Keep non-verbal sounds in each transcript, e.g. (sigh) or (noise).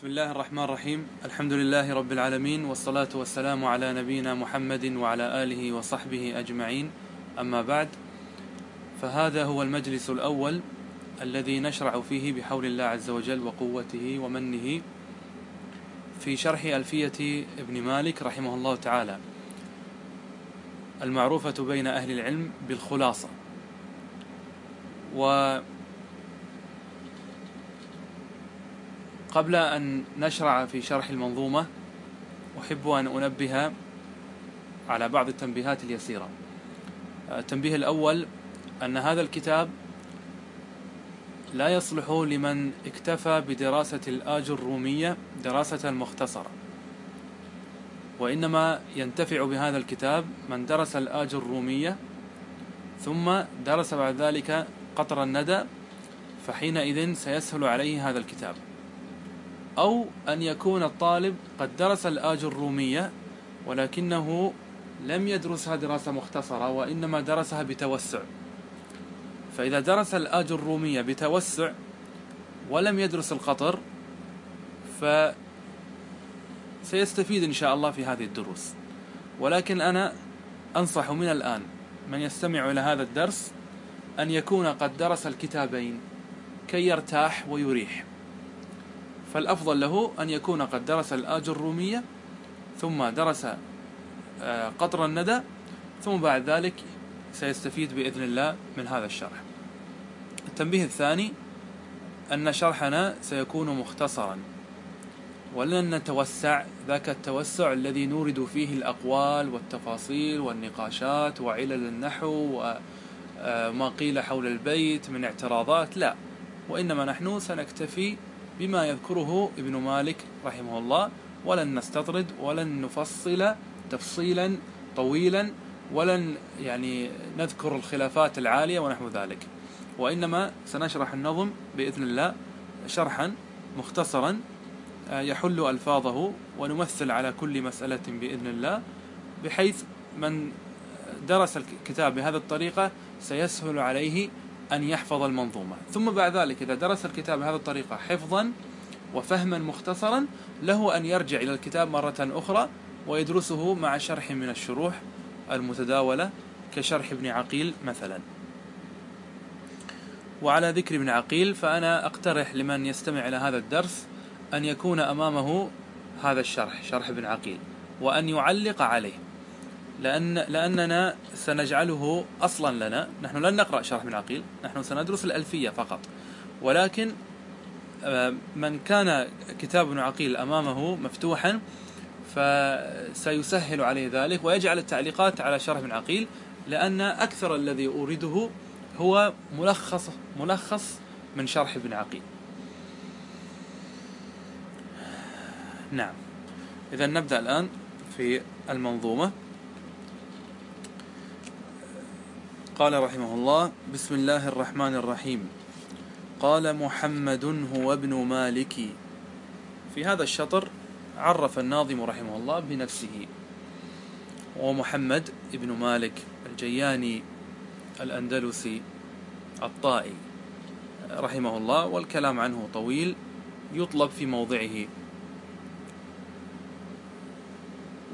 بسم الله الرحمن الرحيم الحمد لله رب العالمين والصلاة والسلام على نبينا محمد وعلى آله وصحبه أجمعين أما بعد فهذا هو المجلس الأول الذي نشرع فيه بحول الله عز وجل وقوته ومنه في شرح ألفية ابن مالك رحمه الله تعالى المعروفة بين أهل العلم بالخلاصة و قبل أن نشرع في شرح المنظومة أحب أن أنبه على بعض التنبيهات اليسيرة. التنبيه الأول أن هذا الكتاب لا يصلح لمن اكتفى بدراسة الآج الرومية دراسة مختصرة وإنما ينتفع بهذا الكتاب من درس الآج الرومية ثم درس بعد ذلك قطر الندى فحينئذ سيسهل عليه هذا الكتاب. أو أن يكون الطالب قد درس الآج الرومية ولكنه لم يدرسها دراسة مختصرة وإنما درسها بتوسع. فإذا درس الآج الرومية بتوسع ولم يدرس القطر فسيستفيد إن شاء الله في هذه الدروس. ولكن أنا أنصح من الآن من يستمع إلى هذا الدرس أن يكون قد درس الكتابين كي يرتاح ويريح. فالأفضل له أن يكون قد درس الآج الرومية ثم درس آه، قطر الندى ثم بعد ذلك سيستفيد بإذن الله من هذا الشرح. التنبيه الثاني أن شرحنا سيكون مختصرا ولن نتوسع ذاك التوسع الذي نورد فيه الأقوال والتفاصيل والنقاشات وعلل النحو وما آه، قيل حول البيت من اعتراضات لا. وإنما نحن سنكتفي بما يذكره ابن مالك رحمه الله. ولن نستطرد ولن نفصل تفصيلا طويلا ولن يعني نذكر الخلافات العالية ونحو ذلك. وإنما سنشرح النظم بإذن الله شرحا مختصرا آه، يحل ألفاظه ونمثل على كل مسألة بإذن الله بحيث من درس الكتاب بهذه الطريقة سيسهل عليه أن يحفظ المنظومة. ثم بعد ذلك إذا درس الكتاب بهذه الطريقة حفظا وفهما مختصرا له أن يرجع إلى الكتاب مرة أخرى ويدرسه مع شرح من الشروح المتداولة كشرح ابن عقيل مثلا. وعلى ذكر ابن عقيل فأنا أقترح لمن يستمع إلى هذا الدرس أن يكون أمامه هذا الشرح شرح ابن عقيل وأن يعلق عليه. لأن لأننا سنجعله أصلا لنا. نحن لن نقرأ شرح ابن عقيل. نحن سندرس الألفية فقط. ولكن آه، من كان كتاب ابن عقيل أمامه مفتوحا فسيسهل عليه ذلك ويجعل التعليقات على شرح ابن عقيل لأن أكثر الذي أورده هو ملخص ملخص من شرح ابن عقيل. نعم. إذا نبدأ الآن في المنظومة. قال رحمه الله بسم الله الرحمن الرحيم. قال محمد هو ابن مالك. في هذا الشطر عرف الناظم رحمه الله بنفسه. ومحمد ابن مالك الجياني الأندلسي الطائي. رحمه الله والكلام عنه طويل يطلب في موضعه.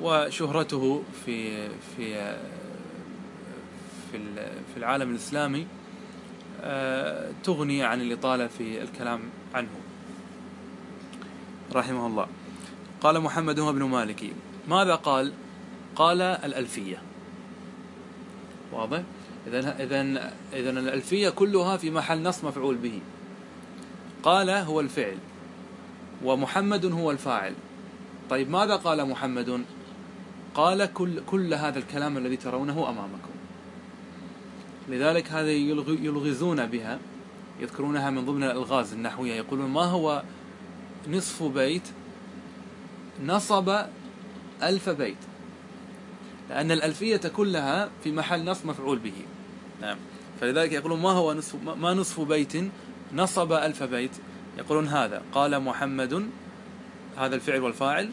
وشهرته في في في في العالم الإسلامي آه، تغني عن الإطالة في الكلام عنه. رحمه الله. قال محمد ابن مالكي ماذا قال؟ قال الألفية. واضح؟ إذا إذا إذا الألفية كلها في محل نص مفعول به. قال هو الفعل ومحمد هو الفاعل. طيب ماذا قال محمد؟ قال كل كل هذا الكلام الذي ترونه أمامكم. لذلك هذا يلغزون بها يذكرونها من ضمن الألغاز النحوية يقولون ما هو نصف بيت نصب ألف بيت؟ لأن الألفية كلها في محل نصب مفعول به. نعم. فلذلك يقولون ما هو نصف ما نصف بيت نصب ألف بيت؟ يقولون هذا. قال محمد هذا الفعل والفاعل.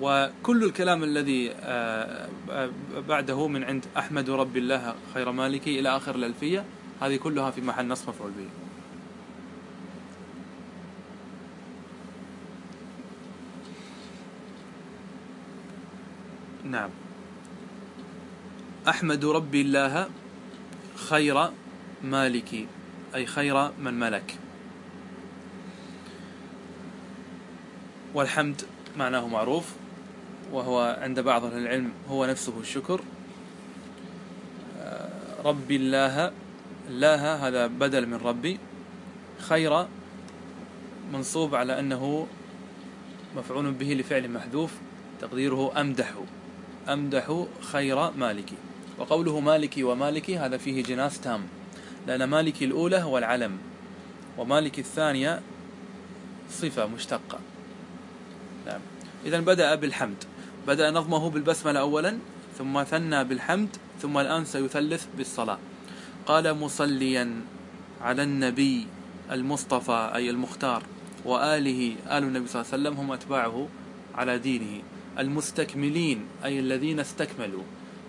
وكل الكلام الذي آه، آه، بعده من عند أحمد رب الله خير مالكي إلى آخر الألفية هذه كلها في محل نصف مفعول به. نعم. أحمد ربي الله خير مالكي أي خير من ملك. والحمد معناه معروف. وهو عند بعض أهل العلم هو نفسه الشكر. آه، ربي الله الله هذا بدل من ربي. خير منصوب على أنه مفعول به لفعل محذوف تقديره أمدح أمدح خير مالكي. وقوله مالكي ومالكي هذا فيه جناس تام. لأن مالكي الأولى هو العلم ومالكي الثانية صفة مشتقة. نعم. إذا بدأ بالحمد. بدأ نظمه بالبسملة أولا ثم ثنى بالحمد ثم الآن سيثلث بالصلاة. قال مصليا على النبي المصطفى أي المختار وآله آل النبي صلى الله عليه وسلم هم أتباعه على دينه. المستكملين أي الذين استكملوا.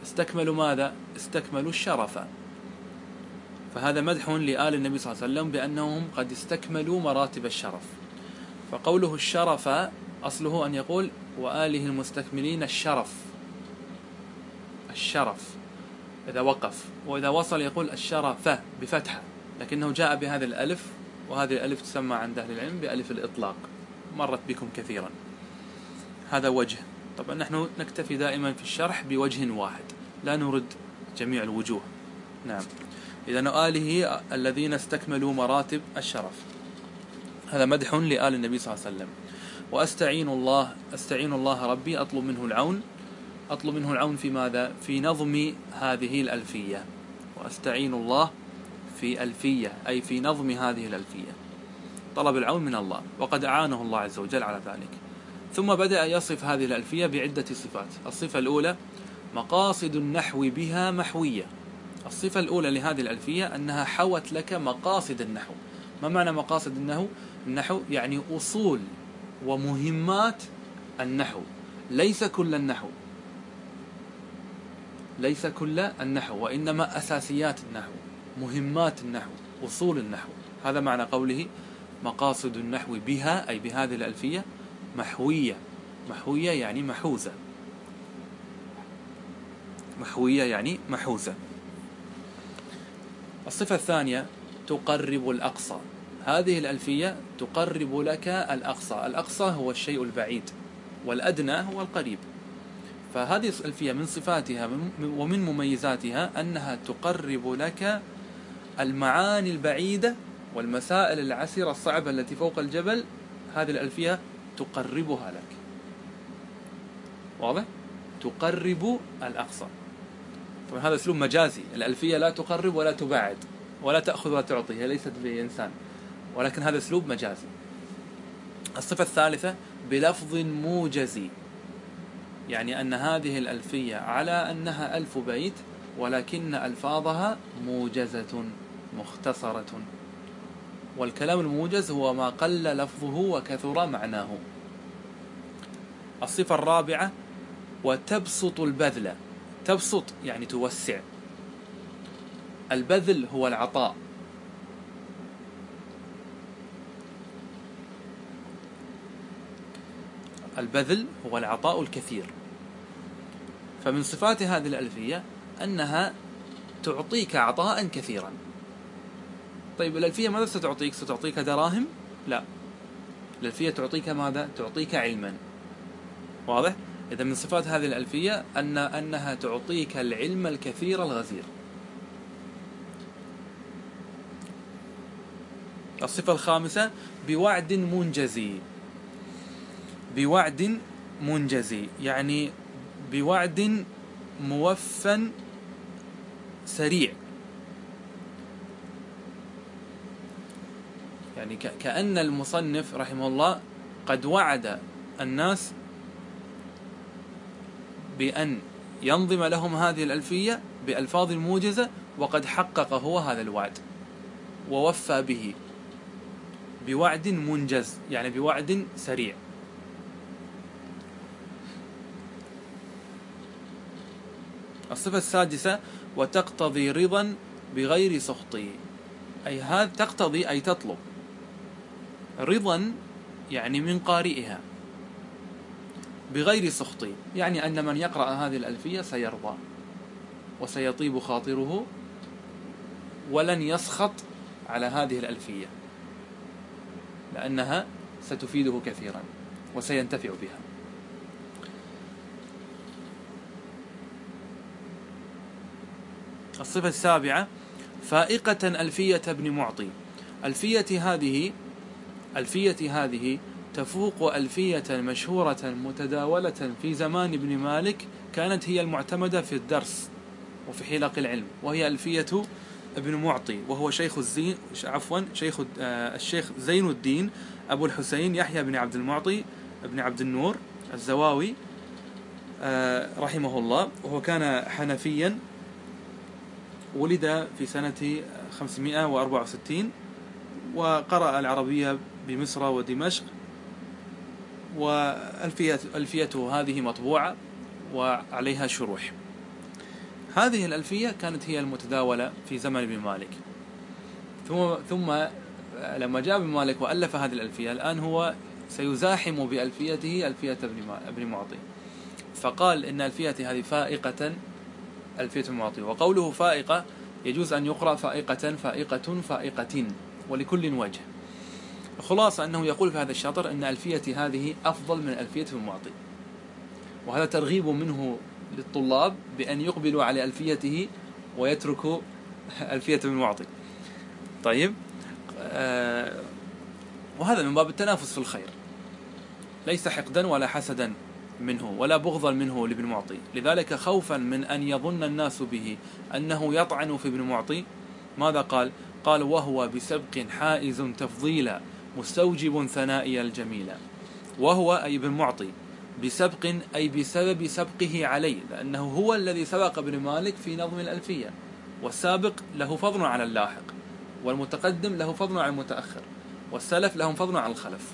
استكملوا ماذا؟ استكملوا الشرف. فهذا مدح لآل النبي صلى الله عليه وسلم بأنهم قد استكملوا مراتب الشرف. فقوله الشرف أصله أن يقول وآله المستكملين الشرف. الشرف. إذا وقف. وإذا وصل يقول الشرف بفتحة. لكنه جاء بهذه الألف وهذه الألف تسمى عند أهل العلم بألف الإطلاق. مرت بكم كثيرا. هذا وجه. طبعا نحن نكتفي دائما في الشرح بوجه واحد. لا نرد جميع الوجوه. نعم. إذا آله الذين استكملوا مراتب الشرف. هذا مدح لآل النبي صلى الله عليه وسلم. وأستعين الله أستعين الله ربي أطلب منه العون. أطلب منه العون في ماذا؟ في نظم هذه الألفية. وأستعين الله في ألفية أي في نظم هذه الألفية. طلب العون من الله وقد أعانه الله عز وجل على ذلك. ثم بدأ يصف هذه الألفية بعدة صفات. الصفة الأولى مقاصد النحو بها محوية. الصفة الأولى لهذه الألفية أنها حوت لك مقاصد النحو. ما معنى مقاصد النحو؟ النحو يعني أصول ومهمات النحو. ليس كل النحو. ليس كل النحو وإنما أساسيات النحو مهمات النحو أصول النحو. هذا معنى قوله مقاصد النحو بها أي بهذه الألفية محوية. محوية يعني محوزة. محوية يعني محوزة. الصفة الثانية تقرب الأقصى. هذه الألفية تقرب لك الأقصى. الأقصى هو الشيء البعيد والأدنى هو القريب. فهذه الألفية من صفاتها ومن مميزاتها أنها تقرب لك المعاني البعيدة والمسائل العسيرة الصعبة التي فوق الجبل. هذه الألفية تقربها لك. واضح؟ تقرب الأقصى. طبعا هذا أسلوب مجازي. الألفية لا تقرب ولا تبعد ولا تأخذ ولا تعطي هي ليست بإنسان. ولكن هذا أسلوب مجازي. الصفة الثالثة بلفظ موجز يعني أن هذه الألفية على أنها ألف بيت ولكن ألفاظها موجزة مختصرة. والكلام الموجز هو ما قل لفظه وكثر معناه. الصفة الرابعة وتبسط البذل. تبسط يعني توسع. البذل هو العطاء. البذل هو العطاء الكثير. فمن صفات هذه الألفية أنها تعطيك عطاء كثيرا. طيب الألفية ماذا ستعطيك؟ ستعطيك دراهم؟ لا. الألفية تعطيك ماذا؟ تعطيك علما. واضح؟ إذا من صفات هذه الألفية أن أنها تعطيك العلم الكثير الغزير. الصفة الخامسة بوعد منجزي. بوعد منجزي يعني بوعد موفى سريع. يعني كأن المصنف رحمه الله قد وعد الناس بأن ينظم لهم هذه الألفية بألفاظ موجزة وقد حقق هو هذا الوعد ووفى به. بوعد منجز يعني بوعد سريع. الصفة السادسة وتقتضي رضا بغير سخط. أي هذا تقتضي أي تطلب. رضا يعني من قارئها. بغير سخط يعني أن من يقرأ هذه الألفية سيرضى وسيطيب خاطره ولن يسخط على هذه الألفية لأنها ستفيده كثيرا وسينتفع بها. الصفة السابعة فائقة ألفية ابن معطي. ألفية هذه ألفية هذه تفوق ألفية مشهورة متداولة في زمان ابن مالك كانت هي المعتمدة في الدرس وفي حلق العلم وهي ألفية ابن معطي وهو شيخ الزين عفوا شيخ آه، الشيخ زين الدين أبو الحسين يحيى بن عبد المعطي بن عبد النور الزواوي آه، رحمه الله وهو كان حنفيا ولد في سنة 564 وقرأ العربية بمصر ودمشق وألفيته هذه مطبوعة وعليها شروح. هذه الألفية كانت هي المتداولة في زمن ابن مالك. ثم ثم لما جاء ابن مالك وألف هذه الألفية الآن هو سيزاحم بألفيته ألفية ابن معطي. فقال إن ألفية هذه فائقة ألفية المعطي وقوله فائقة يجوز أن يقرأ فائقة فائقة فائقة ولكل وجه. الخلاصة أنه يقول في هذا الشطر أن ألفية هذه أفضل من ألفية المعطي وهذا ترغيب منه للطلاب بأن يقبلوا على ألفيته ويتركوا ألفية المعطي طيب آه وهذا من باب التنافس في الخير. ليس حقدا ولا حسدا. منه ولا بغضا منه لابن معطي. لذلك خوفا من أن يظن الناس به أنه يطعن في ابن معطي. ماذا قال؟ قال وهو بسبق حائز تفضيلا مستوجب ثنائي الجميلة وهو أي ابن معطي بسبق أي بسبب سبقه عليه لأنه هو الذي سبق ابن مالك في نظم الألفية. والسابق له فضل على اللاحق والمتقدم له فضل على المتأخر والسلف لهم فضل على الخلف.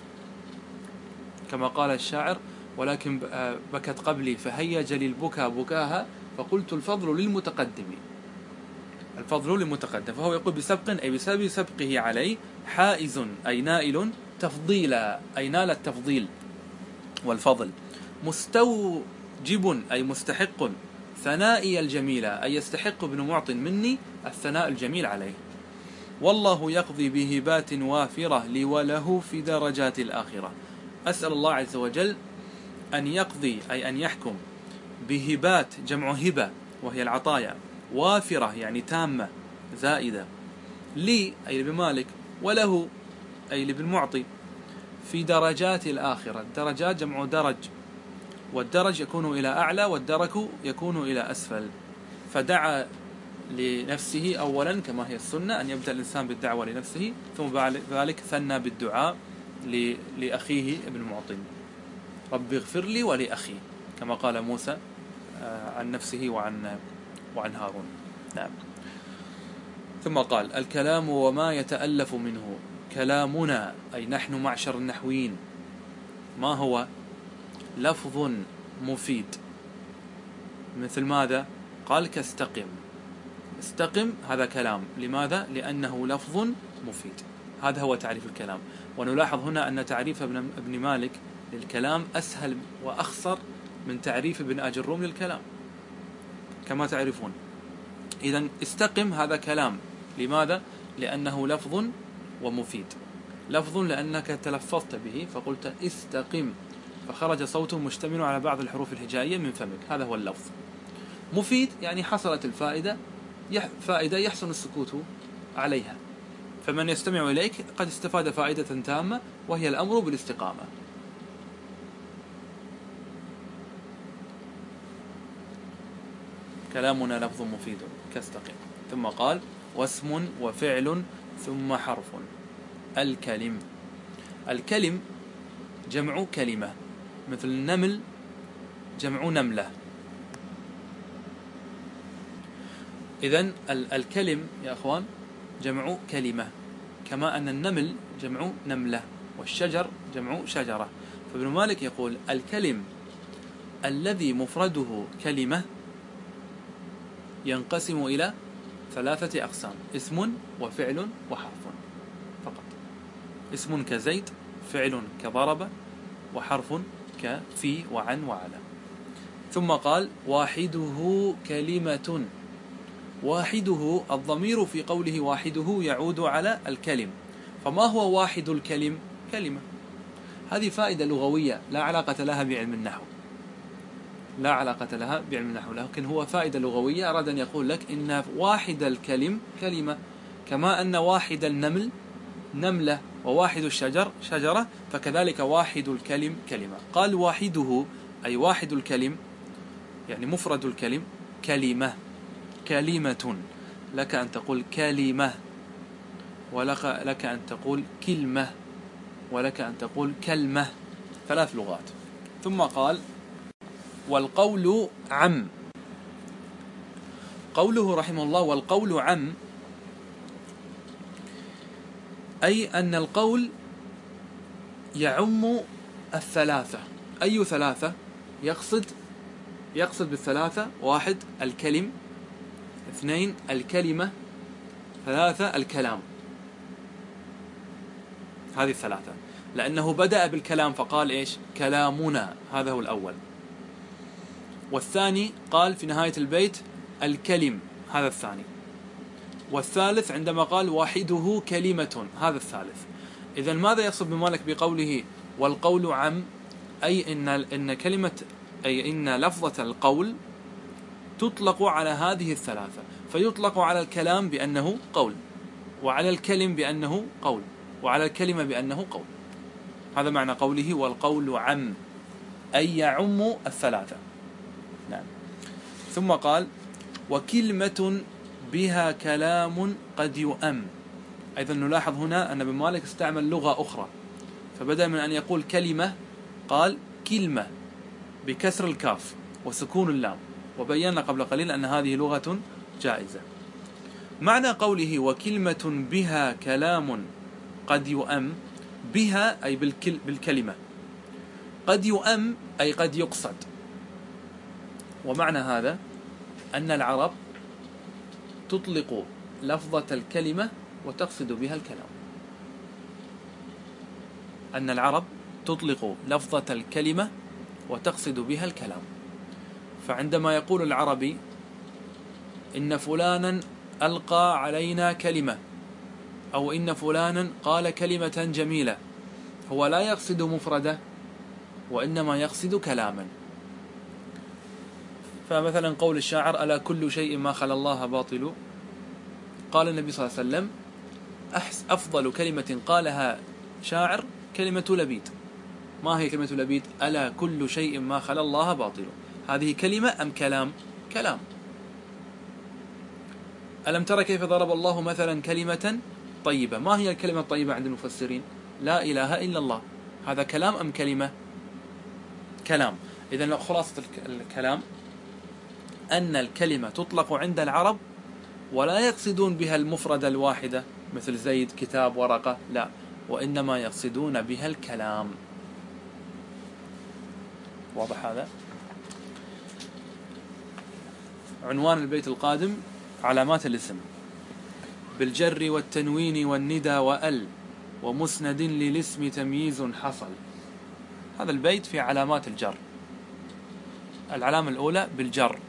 كما قال الشاعر ولكن آه، بكت قبلي فهيج للبكى بكاها فقلت الفضل للمتقدم الفضل للمتقدم فهو يقول بسبق أي بسبب سبقه عليه حائز أي نائل تفضيلا أي نال التفضيل والفضل. مستوجب أي مستحق. ثنائي الجميلة أي يستحق ابن معط مني الثناء الجميل عليه. والله يقضي بهبات وافرة لي وله في درجات الآخرة. أسأل الله عز وجل أن يقضي أي أن يحكم بهبات جمع هبة وهي العطايا. وافرة يعني تامة زائدة. لي أي لابن مالك وله أي لابن معطي في درجات الآخرة. الدرجات جمع درج. والدرج يكون إلى أعلى والدرك يكون إلى أسفل. فدعا لنفسه أولا كما هي السنة أن يبدأ الإنسان بالدعوة لنفسه ثم بعد ذلك ثنى بالدعاء لأخيه ابن معطي رب اغفر لي ولأخي كما قال موسى آه، عن نفسه وعن وعن هارون. نعم. ثم قال الكلام وما يتألف منه. كلامنا أي نحن معشر النحويين. ما هو؟ لفظ مفيد. مثل ماذا؟ قال كاستقم. استقم هذا كلام. لماذا؟ لأنه لفظ مفيد. هذا هو تعريف الكلام. ونلاحظ هنا أن تعريف ابن مالك للكلام أسهل وأخصر من تعريف ابن أجروم للكلام كما تعرفون. إذا استقم هذا كلام. لماذا؟ لأنه لفظ ومفيد. لفظ لأنك تلفظت به فقلت استقم. فخرج صوت مشتمل على بعض الحروف الهجائية من فمك. هذا هو اللفظ. مفيد يعني حصلت الفائدة فائدة يحسن السكوت عليها. فمن يستمع إليك قد استفاد فائدة تامة وهي الأمر بالاستقامة. كلامنا لفظ مفيد. كاستقم ثم قال واسم وفعل ثم حرف. الكلم. الكلم جمع كلمة. مثل النمل جمع نملة. إذن الكلم يا أخوان جمع كلمة. كما أن النمل جمع نملة والشجر جمع شجرة. فابن مالك يقول الكلم الذي مفرده كلمة ينقسم إلى ثلاثة أقسام اسم وفعل وحرف فقط. اسم كزيد فعل كضرب وحرف كفي وعن وعلى. ثم قال واحدة كلمة. واحدة الضمير في قوله واحدة يعود على الكلم. فما هو واحد الكلم؟ كلمة. هذه فائدة لغوية لا علاقة لها بعلم النحو. لا علاقة لها بعلم النحو لكن هو فائدة لغوية أراد أن يقول لك إن واحد الكلم كلمة كما أن واحد النمل نملة وواحد الشجر شجرة فكذلك واحد الكلم كلمة. قال واحدة أي واحد الكلم يعني مفرد الكلم كلمة كلمة. لك أن تقول كلمة ولك لك أن تقول كلمة ولك أن تقول كلمة. ثلاث لغات. ثم قال والقول عم. قوله رحمه الله والقول عم. أي أن القول يعم الثلاثة. أي ثلاثة؟ يقصد يقصد بالثلاثة واحد الكلم اثنين الكلمة ثلاثة الكلام. هذه الثلاثة. لأنه بدأ بالكلام فقال إيش؟ كلامنا. هذا هو الأول. والثاني قال في نهاية البيت الكلم هذا الثاني. والثالث عندما قال واحدة كلمة هذا الثالث. إذا ماذا يقصد بمالك بقوله والقول عم؟ أي إن إن كلمة أي إن لفظة القول تطلق على هذه الثلاثة. فيطلق على الكلام بأنه قول وعلى الكلم بأنه قول وعلى الكلمة بأنه قول. هذا معنى قوله والقول عم أي يعم الثلاثة. ثم قال وكلمة بها كلام قد يؤم. أيضا نلاحظ هنا أن ابن مالك استعمل لغة أخرى. فبدأ من أن يقول كلمة قال كلمة بكسر الكاف وسكون اللام وبينا قبل قليل أن هذه لغة جائزة. معنى قوله وكلمة بها كلام قد يؤم بها أي بالكل بالكلمة. قد يؤم أي قد يقصد. ومعنى هذا؟ أن العرب تطلق لفظة الكلمة وتقصد بها الكلام. أن العرب تطلق لفظة الكلمة وتقصد بها الكلام. فعندما يقول العربي إن فلانا ألقى علينا كلمة أو إن فلانا قال كلمة جميلة هو لا يقصد مفردة وإنما يقصد كلاما. فمثلا قول الشاعر ألا كل شيء ما خلا الله باطل؟ قال النبي صلى الله عليه وسلم أفضل كلمة قالها شاعر كلمة لبيد. ما هي كلمة لبيد؟ ألا كل شيء ما خلا الله باطل. هذه كلمة أم كلام؟ كلام. ألم ترى كيف ضرب الله مثلا كلمة طيبة؟ ما هي الكلمة الطيبة عند المفسرين؟ لا إله إلا الله. هذا كلام أم كلمة؟ كلام. إذا خلاصة الكلام. أن الكلمة تطلق عند العرب ولا يقصدون بها المفردة الواحدة مثل زيد كتاب ورقة لا وإنما يقصدون بها الكلام. واضح هذا؟ عنوان البيت القادم علامات الاسم. بالجر والتنوين والندى وأل ومسند للاسم تمييز حصل. هذا البيت في علامات الجر. العلامة الأولى بالجر.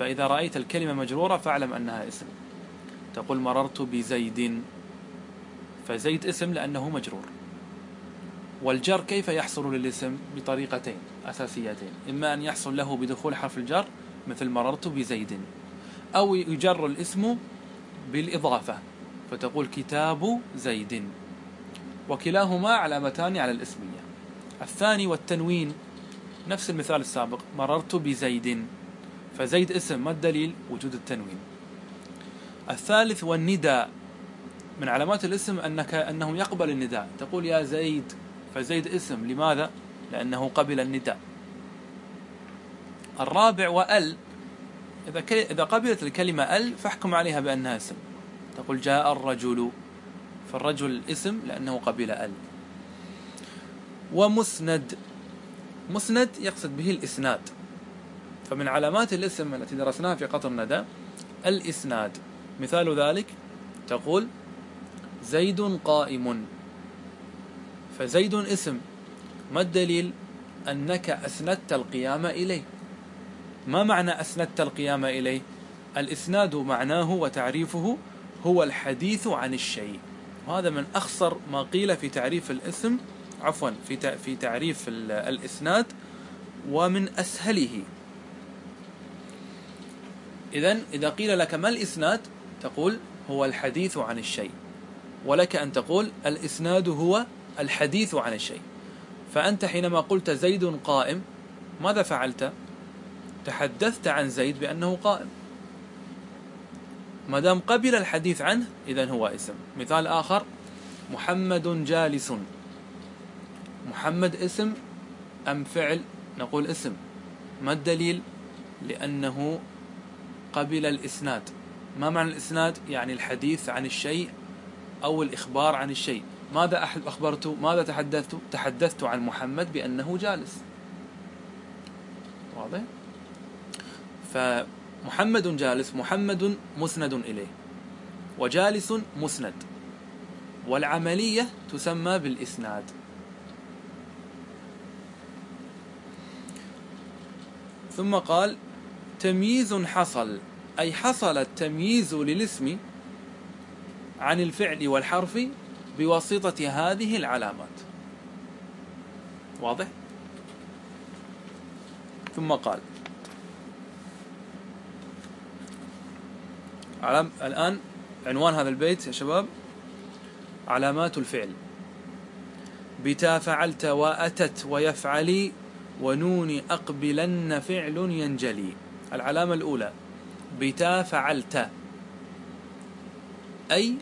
فإذا رأيت الكلمة مجرورة فاعلم أنها اسم. تقول مررت بزيد. فزيد اسم لأنه مجرور. والجر كيف يحصل للاسم؟ بطريقتين أساسيتين. إما أن يحصل له بدخول حرف الجر مثل مررت بزيد. أو يجر الاسم بالإضافة. فتقول كتاب زيد. وكلاهما علامتان على الاسمية. الثاني والتنوين. نفس المثال السابق. مررت بزيد. فزيد اسم ما الدليل؟ وجود التنوين. الثالث والنداء. من علامات الاسم أنك أنه يقبل النداء. تقول يا زيد فزيد اسم. لماذا؟ لأنه قبل النداء. الرابع وأل. إذا إذا قبلت الكلمة أل فاحكم عليها بأنها اسم. تقول جاء الرجل. فالرجل اسم لأنه قبل أل. ومسند. مسند يقصد به الإسناد. فمن علامات الاسم التي درسناها في قطر ندى الإسناد. مثال ذلك تقول زيد قائم. فزيد اسم ما الدليل؟ أنك أسندت القيام إليه. ما معنى أسندت القيام إليه؟ الإسناد معناه وتعريفه هو الحديث عن الشيء. وهذا من أخصر ما قيل في تعريف الاسم عفوا في في تعريف الإسناد ومن أسهله. إذا إذا قيل لك ما الإسناد تقول هو الحديث عن الشيء. ولك أن تقول الإسناد هو الحديث عن الشيء. فأنت حينما قلت زيد قائم ماذا فعلت؟ تحدثت عن زيد بأنه قائم. ما دام قبل الحديث عنه إذا هو اسم. مثال آخر محمد جالس. محمد اسم أم فعل؟ نقول اسم. ما الدليل؟ لأنه قبل الإسناد. ما معنى الإسناد؟ يعني الحديث عن الشيء أو الإخبار عن الشيء. ماذا أخبرت ماذا تحدثت؟ تحدثت عن محمد بأنه جالس. واضح؟ فمحمد جالس محمد مسند إليه وجالس مسند والعملية تسمى بالإسناد. ثم قال تمييز حصل أي حصل التمييز للاسم عن الفعل والحرف بواسطة هذه العلامات. واضح؟ ثم قال علم الآن عنوان هذا البيت يا شباب علامات الفعل. بتا فعلت وأتت ويفعلي ونون أقبلن فعل ينجلي. العلامة الأولى. بتا فعلت. أي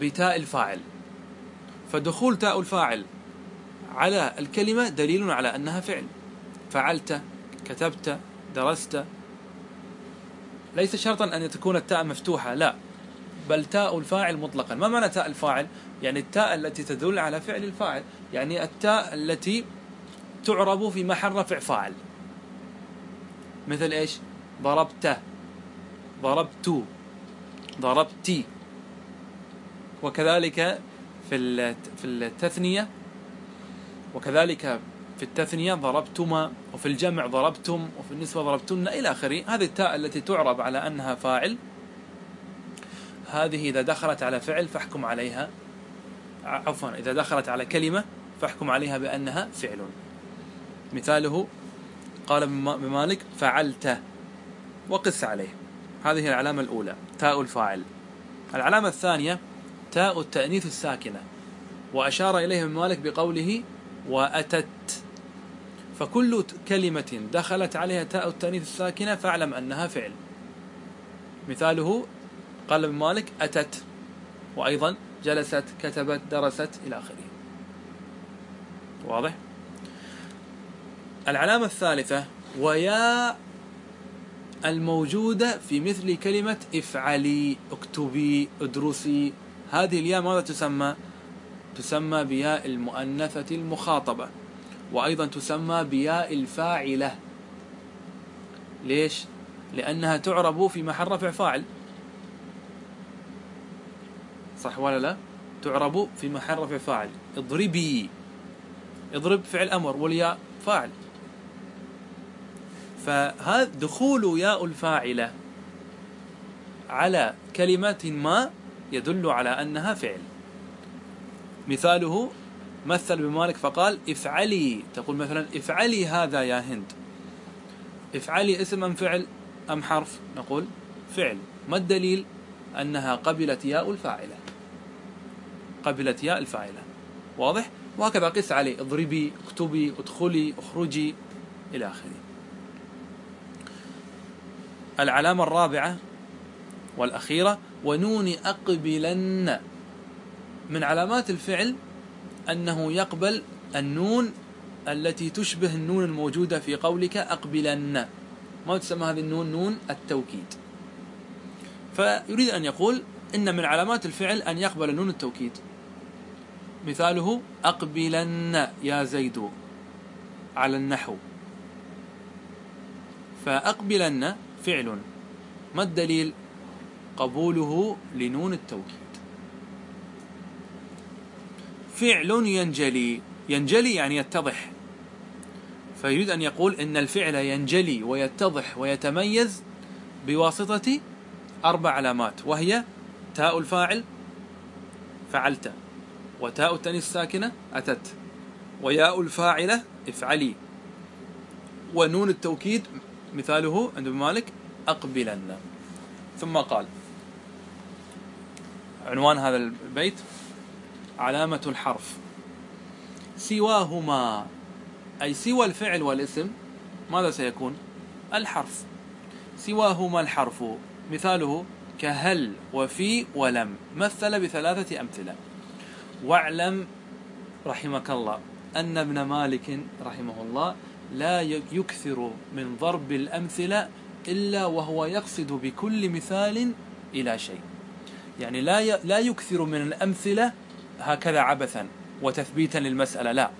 بتاء الفاعل. فدخول تاء الفاعل على الكلمة دليل على أنها فعل. فعلت كتبت درست. ليس شرطا أن تكون التاء مفتوحة لا. بل تاء الفاعل مطلقا. ما معنى تاء الفاعل؟ يعني التاء التي تدل على فعل الفاعل. يعني التاء التي تعرب في محل رفع فاعل. مثل إيش؟ ضربت. ضربت. ضربتي وكذلك في في التثنية وكذلك في التثنية ضربتما وفي الجمع ضربتم وفي النسبة ضربتن إلى آخره. هذه التاء التي تعرب على أنها فاعل. هذه إذا دخلت على فعل فاحكم عليها. عفوا إذا دخلت على كلمة فاحكم عليها بأنها فعل. مثاله قال بمالك فعلت. وقس عليه. هذه العلامة الأولى. تاء الفاعل. العلامة الثانية تاء التأنيث الساكنة. وأشار إليه ابن مالك بقوله وأتت. فكل كلمة دخلت عليها تاء التأنيث الساكنة فاعلم أنها فعل. مثاله قال ابن مالك أتت. وأيضا جلست كتبت درست إلى آخره. واضح؟ العلامة الثالثة ويا الموجودة في مثل كلمة افعلي اكتبي ادرسي. هذه الياء ماذا تسمى؟ تسمى بياء المؤنثة المخاطبة وأيضا تسمى بياء الفاعلة. ليش؟ لأنها تعرب في محل رفع فاعل. صح ولا لا؟ تعرب في محل رفع فاعل. اضربي. اضرب فعل أمر والياء فاعل. فهذا دخول ياء الفاعلة على كلمة ما يدل على أنها فعل. مثاله مثل بمالك فقال افعلي تقول مثلا افعلي هذا يا هند. افعلي اسم أم فعل أم حرف؟ نقول فعل. ما الدليل؟ أنها قبلت ياء الفاعلة. قبلت ياء الفاعلة. واضح؟ وهكذا قس عليه. اضربي اكتبي ادخلي اخرجي إلى آخره. العلامة الرابعة والأخيرة ونون أقبلن. من علامات الفعل أنه يقبل النون التي تشبه النون الموجودة في قولك أقبلن. ما تسمى هذه النون؟ نون التوكيد. فيريد أن يقول إن من علامات الفعل أن يقبل نون التوكيد. مثاله أقبلن يا زيد على النحو. فأقبلن فعل. ما الدليل؟ قبوله لنون التوكيد. فعل ينجلي. ينجلي يعني يتضح. فيريد أن يقول إن الفعل ينجلي ويتضح ويتميز بواسطة أربع علامات وهي تاء الفاعل فعلت وتاء التانيث الساكنة أتت وياء الفاعلة افعلي ونون التوكيد مثاله عند ابن مالك أقبلن. ثم قال عنوان هذا البيت علامة الحرف. سواهما أي سوى الفعل والاسم ماذا سيكون؟ الحرف. سواهما الحرف مثاله كهل وفي ولم مثل بثلاثة أمثلة. واعلم رحمك الله أن ابن مالك رحمه الله لا يكثر من ضرب الأمثلة إلا وهو يقصد بكل مثال إلى شيء. يعني لا لا يكثر من الأمثلة هكذا عبثا وتثبيتا للمسألة لا.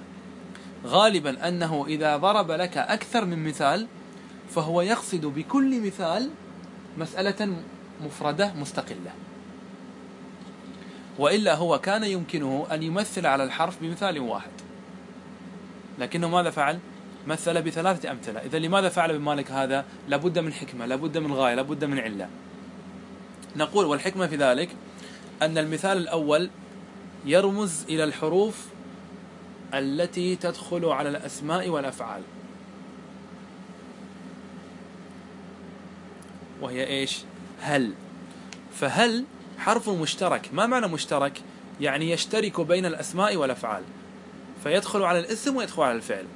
غالبا أنه إذا ضرب لك أكثر من مثال فهو يقصد بكل مثال مسألة مفردة مستقلة. وإلا هو كان يمكنه أن يمثل على الحرف بمثال واحد. لكنه ماذا فعل؟ مثل بثلاثة أمثلة. إذا لماذا فعل ابن مالك هذا؟ لابد من حكمة لابد من غاية لابد من علة. نقول والحكمة في ذلك أن المثال الأول يرمز إلى الحروف التي تدخل على الأسماء والأفعال. وهي إيش؟ هل. فهل حرف مشترك. ما معنى مشترك؟ يعني يشترك بين الأسماء والأفعال. فيدخل على الاسم ويدخل على الفعل.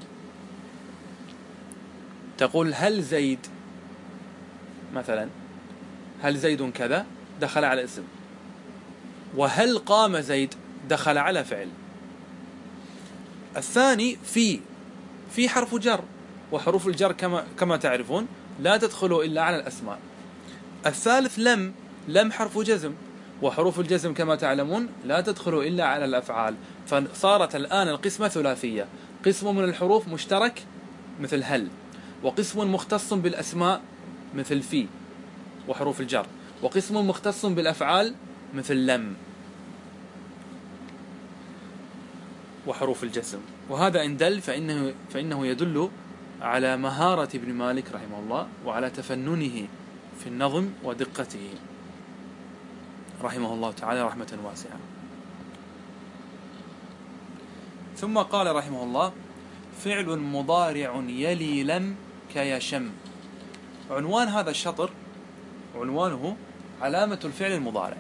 تقول هل زيد مثلا هل زيد كذا؟ دخل على اسم. وهل قام زيد؟ دخل على فعل. الثاني في في حرف جر. وحروف الجر كما كما تعرفون لا تدخل إلا على الأسماء. الثالث لم لم حرف جزم. وحروف الجزم كما تعلمون لا تدخل إلا على الأفعال. فصارت الآن القسمة ثلاثية. قسم من الحروف مشترك مثل هل. وقسم مختص بالأسماء مثل في وحروف الجر. وقسم مختص بالأفعال مثل لم وحروف الجزم وهذا إن دل فإنه, فإنه يدل على مهارة ابن مالك رحمه الله وعلى تفننه في النظم ودقته. رحمه الله تعالى رحمة واسعة. ثم قال رحمه الله فعل مضارع يلي لم كيشم عنوان هذا الشطر عنوانه علامة الفعل المضارع.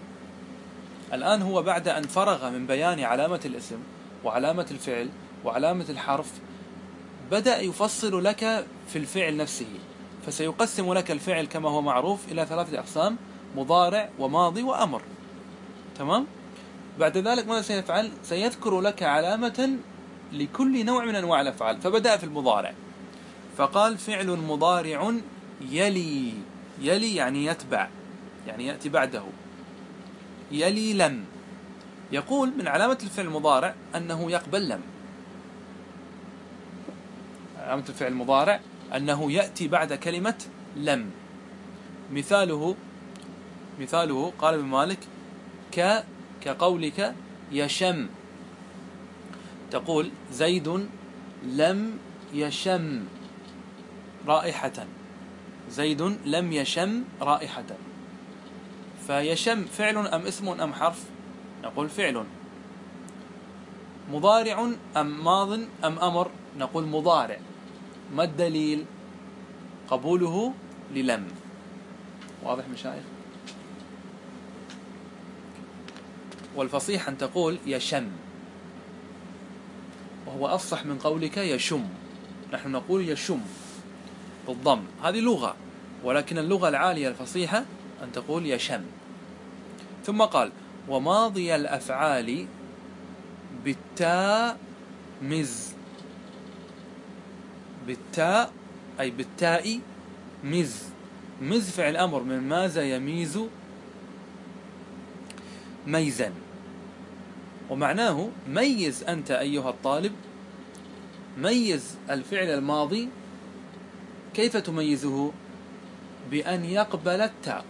الآن هو بعد أن فرغ من بيان علامة الاسم وعلامة الفعل وعلامة الحرف بدأ يفصل لك في الفعل نفسه. فسيقسم لك الفعل كما هو معروف إلى ثلاثة أقسام مضارع وماضي وأمر. تمام؟ بعد ذلك ماذا سيفعل؟ سيذكر لك علامة لكل نوع من أنواع الأفعال. فبدأ في المضارع. فقال فعل مضارع يلي يلي يعني يتبع يعني يأتي بعده. يلي لم. يقول من علامة الفعل المضارع أنه يقبل لم. علامة الفعل المضارع أنه يأتي بعد كلمة لم. مثاله مثاله قال ابن مالك ك كقولك يشم. تقول زيد لم يشم. رائحة. زيد لم يشم رائحة. فيشم فعل أم اسم أم حرف؟ نقول فعل. مضارع أم ماض أم أمر؟ نقول مضارع. ما الدليل؟ قبوله للم. واضح مشايخ؟ والفصيح أن تقول يشم. وهو أفصح من قولك يشم. نحن نقول يشم. بالضم هذه لغة ولكن اللغة العالية الفصيحة أن تقول يشم. ثم قال وماضي الأفعال بالتاء مز. بالتاء أي بالتاء مز. مز فعل أمر من ماذا يميز؟ ميزا. ومعناه ميز أنت أيها الطالب. ميز الفعل الماضي كيف تميزه بأن يقبل التاء؟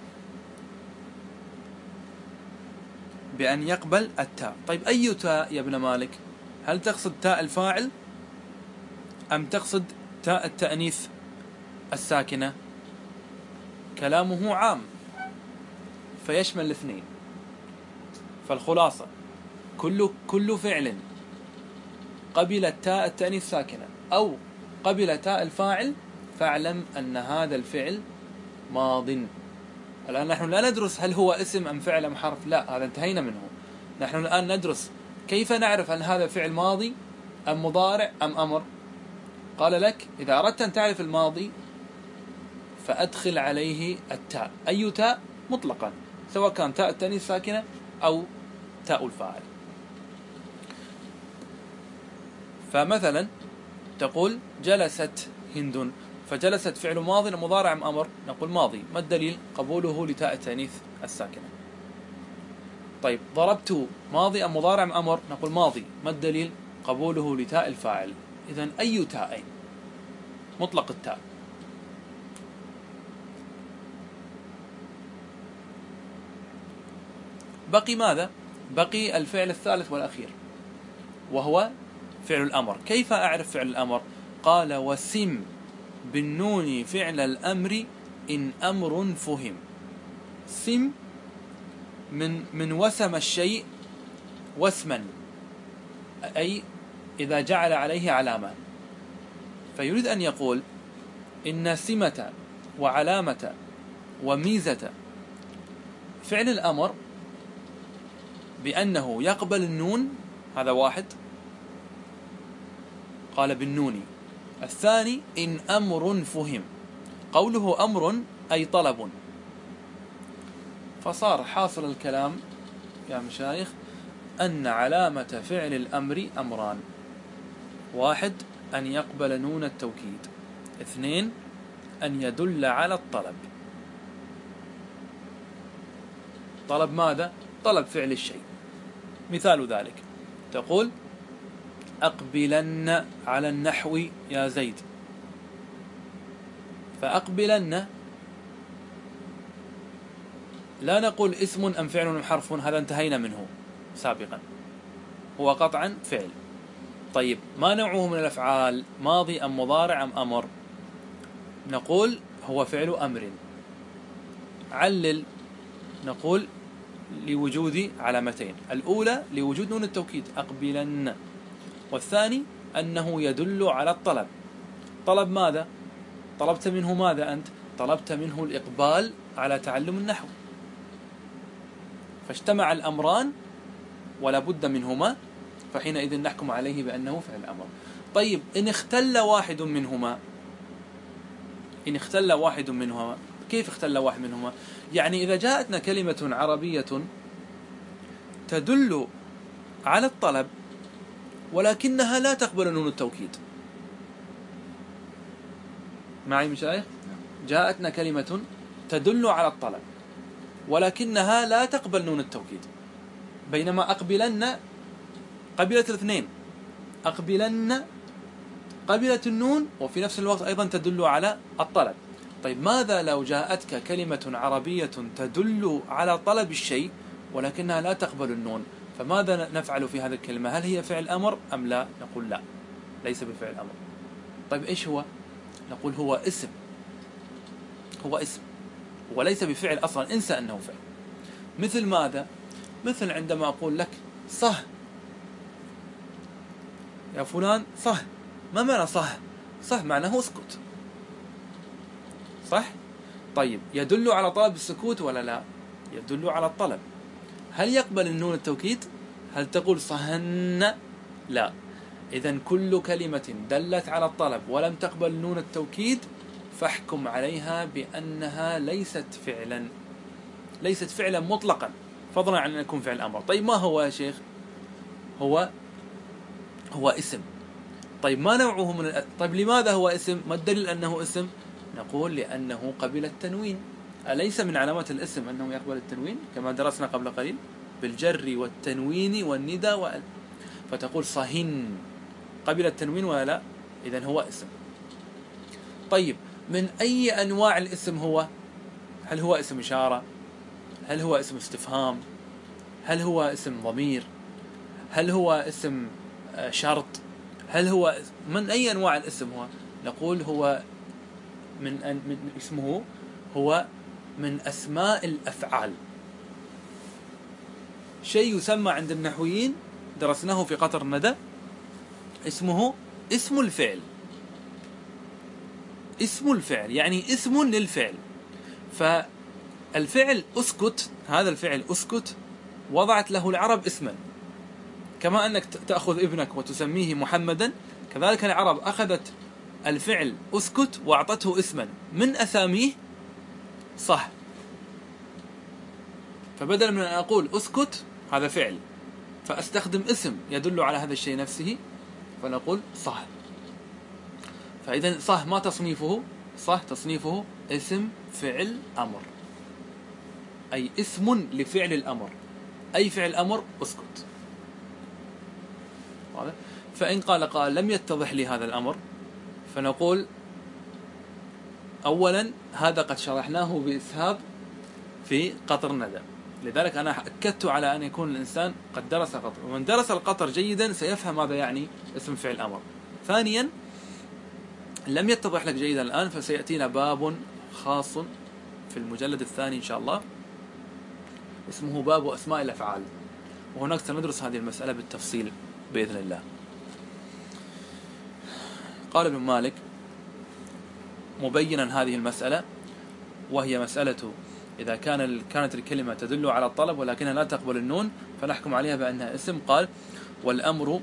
بأن يقبل التاء. طيب أي تاء يا ابن مالك؟ هل تقصد تاء الفاعل أم تقصد تاء التأنيث الساكنة؟ كلامه عام فيشمل الاثنين. فالخلاصة كل كل فعل قبل تاء التأنيث ساكنة أو قبل تاء الفاعل فاعلم أن هذا الفعل ماض. الآن نحن لا ندرس هل هو اسم أم فعل أم حرف لا هذا انتهينا منه. نحن الآن ندرس كيف نعرف هل هذا فعل ماضي أم مضارع أم أمر؟ قال لك إذا أردت أن تعرف الماضي فأدخل عليه التاء. أي تاء؟ مطلقا سواء كان تاء التأنيث ساكنة أو تاء الفاعل. فمثلا تقول جلست هند. فجلست فعل ماضي مضارع أم أمر؟ نقول ماضي. ما الدليل؟ قبوله لتاء التأنيث الساكنة. طيب ضربت ماضي أم مضارع أم أمر؟ نقول ماضي. ما الدليل؟ قبوله لتاء الفاعل. إذا أي تاءين؟ مطلق التاء. بقي ماذا؟ بقي الفعل الثالث والأخير. وهو فعل الأمر. كيف أعرف فعل الأمر؟ قال وسم. بالنون فعل الأمر إن أمر فهم. سم من من وسم الشيء وسما أي إذا جعل عليه علامة. فيريد أن يقول إن سمة وعلامة وميزة. فعل الأمر بأنه يقبل النون هذا واحد. قال بالنون. الثاني إن أمر فهم. قوله أمر أي طلب. فصار حاصل الكلام يا مشايخ أن علامة فعل الأمر أمران. واحد أن يقبل نون التوكيد. اثنين أن يدل على الطلب. طلب ماذا؟ طلب فعل الشيء. مثال ذلك. تقول أقبلن على النحو يا زيد. فأقبلن. لا نقول اسم أم فعل أم حرف هذا انتهينا منه سابقا. هو قطعا فعل. طيب ما نوعه من الأفعال؟ ماضي أم مضارع أم أمر؟ نقول هو فعل أمر. علل. نقول لوجود علامتين. الأولى لوجود نون التوكيد. أقبلن. والثاني أنه يدل على الطلب طلب ماذا؟ طلبت منه ماذا أنت؟ طلبت منه الإقبال على تعلم النحو فاجتمع الأمران ولا بد منهما فحينئذ نحكم عليه بأنه فعل أمر طيب إن اختل واحد منهما إن اختل واحد منهما كيف اختل واحد منهما يعني إذا جاءتنا كلمة عربية تدل على الطلب ولكنها لا تقبل نون التوكيد. معي مشايخ؟ جاءتنا كلمة تدل على الطلب ولكنها لا تقبل نون التوكيد. بينما أقبلن قبلت الاثنين أقبلن قبلت النون وفي نفس الوقت أيضا تدل على الطلب. طيب ماذا لو جاءتك كلمة عربية تدل على طلب الشيء ولكنها لا تقبل النون؟ فماذا نفعل في هذه الكلمة؟ هل هي فعل أمر أم لا؟ نقول لا. ليس بفعل أمر. طيب إيش هو؟ نقول هو اسم. هو اسم. وليس بفعل أصلا. انسى أنه فعل. مثل ماذا؟ مثل عندما أقول لك صه. يا فلان صه. ما معنى صه؟ صه معناه اسكت. صح؟ طيب يدل على طلب السكوت ولا لا؟ يدل على الطلب. هل يقبل النون التوكيد؟ هل تقول صهن؟ لا. إذا كل كلمة دلت على الطلب ولم تقبل نون التوكيد فاحكم عليها بأنها ليست فعلا. ليست فعلا مطلقا. فضلا عن أن يكون فعل أمر. طيب ما هو يا شيخ؟ هو هو اسم. طيب ما نوعه من طيب لماذا هو اسم؟ ما الدليل أنه اسم؟ نقول لأنه قبل التنوين. أليس من علامات الاسم أنه يقبل التنوين كما درسنا قبل قليل؟ بالجر والتنوين والندى وال فتقول صهن. قبل التنوين ولا لا؟ إذا هو اسم طيب من أي أنواع الاسم هو؟ هل هو اسم إشارة؟ هل هو اسم استفهام؟ هل هو اسم ضمير؟ هل هو اسم آه، شرط؟ هل هو من أي أنواع الاسم هو؟ نقول هو من, من اسمه هو من أسماء الأفعال. شيء يسمى عند النحويين درسناه في قطر الندى اسمه اسم الفعل. اسم الفعل يعني اسم للفعل. فالفعل أسكت هذا الفعل أسكت وضعت له العرب اسما. كما أنك تأخذ ابنك وتسميه محمدا كذلك العرب أخذت الفعل أسكت وأعطته اسما. من أساميه؟ صح. فبدل من أن أقول أسكت هذا فعل. فأستخدم اسم يدل على هذا الشيء نفسه فنقول صح. فإذا صح ما تصنيفه؟ صح تصنيفه اسم فعل أمر. أي اسم لفعل الأمر. أي فعل أمر؟ أسكت. فإن قال قال لم يتضح لي هذا الأمر فنقول أولا هذا قد شرحناه بإسهاب في قطر الندى. لذلك أنا أكدت على أن يكون الإنسان قد درس قطر. ومن درس القطر جيدا سيفهم ماذا يعني اسم فعل أمر. ثانيا لم يتضح لك جيدا الآن فسيأتينا باب خاص في المجلد الثاني إن شاء الله. اسمه باب أسماء الأفعال. وهناك سندرس هذه المسألة بالتفصيل بإذن الله. قال ابن مالك مبينا هذه المسألة وهي مسألة إذا كان كانت الكلمة تدل على الطلب ولكنها لا تقبل النون فنحكم عليها بأنها اسم قال والأمر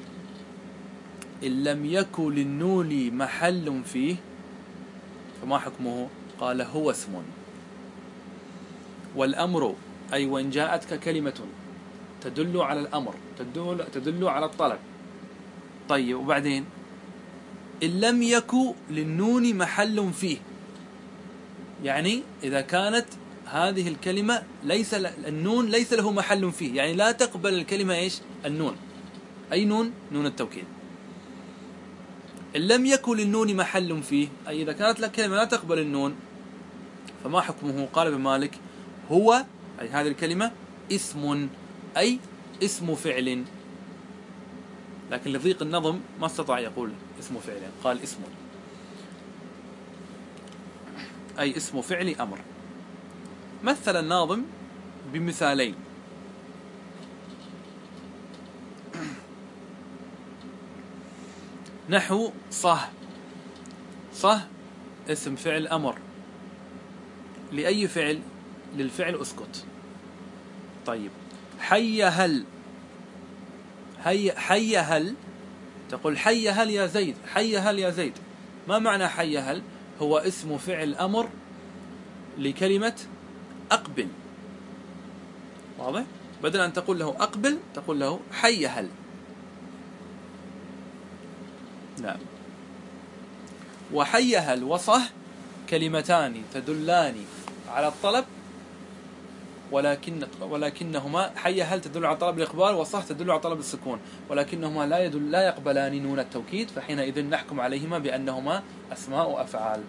إن لم يكن للنون محل فيه فما حكمه؟ قال هو اسم. والأمر أي وإن جاءتك كلمة تدل على الأمر تدل, تدل على الطلب. طيب وبعدين؟ إن لم يكن للنون محل فيه. يعني إذا كانت هذه الكلمة ليس النون ليس له محل فيه. يعني لا تقبل الكلمة إيش؟ النون. أي نون؟ نون التوكيد. إن لم يكن للنون محل فيه أي إذا كانت لك كلمة لا تقبل النون فما حكمه؟ قال ابن مالك هو أي هذه الكلمة اسم أي اسم فعل. لكن لضيق النظم ما استطاع يقول اسم فعل قال اسم أي اسم فعل أمر. مثل الناظم بمثالين. (clears throat) نحو صه. صه اسم فعل أمر. لأي فعل؟ للفعل أسكت. طيب. حي هل حي, حي هل؟ تقول حي هل يا زيد؟ حي هل يا زيد. ما معنى حي هل؟ هو اسم فعل أمر لكلمة أقبل. واضح؟ بدل أن تقول له أقبل تقول له حي هل. نعم. وحي هل وصه كلمتان تدلان على الطلب ولكن ولكنهما حي هل تدل على طلب الإقبال؟ وصح تدل على طلب السكون. ولكنهما لا يدل لا يقبلان نون التوكيد فحينئذ نحكم عليهما بأنهما أسماء أفعال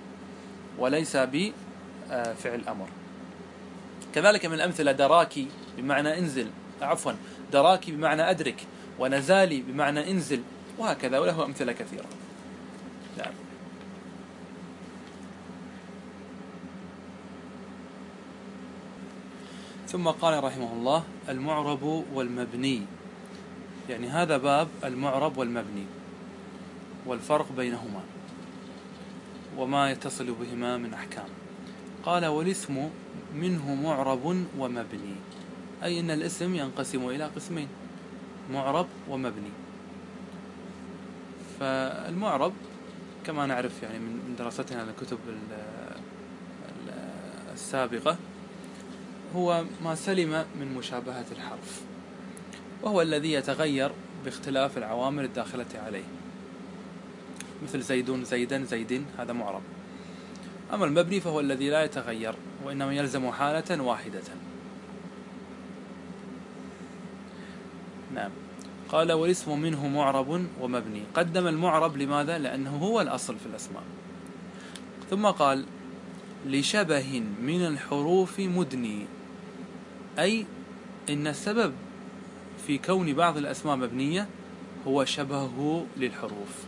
وليس بفعل أمر كذلك من الأمثلة دراكي بمعنى انزل عفوا دراكي بمعنى أدرك ونزالي بمعنى انزل وهكذا وله أمثلة كثيرة. نعم. ثم قال رحمه الله المعرب والمبني. يعني هذا باب المعرب والمبني. والفرق بينهما. وما يتصل بهما من أحكام. قال والاسم منه معرب ومبني. أي أن الاسم ينقسم إلى قسمين. معرب ومبني. فالمعرب كما نعرف يعني من دراستنا للكتب السابقة هو ما سلم من مشابهة الحرف وهو الذي يتغير باختلاف العوامل الداخلة عليه. مثل زيد زيدا زيد هذا معرب. أما المبني فهو الذي لا يتغير وإنما يلزم حالة واحدة. نعم. قال والاسم منه معرب ومبني. قدم المعرب لماذا؟ لأنه هو الأصل في الأسماء. ثم قال لشبه من الحروف مدني. أي إن السبب في كون بعض الأسماء مبنية هو شبهه للحروف.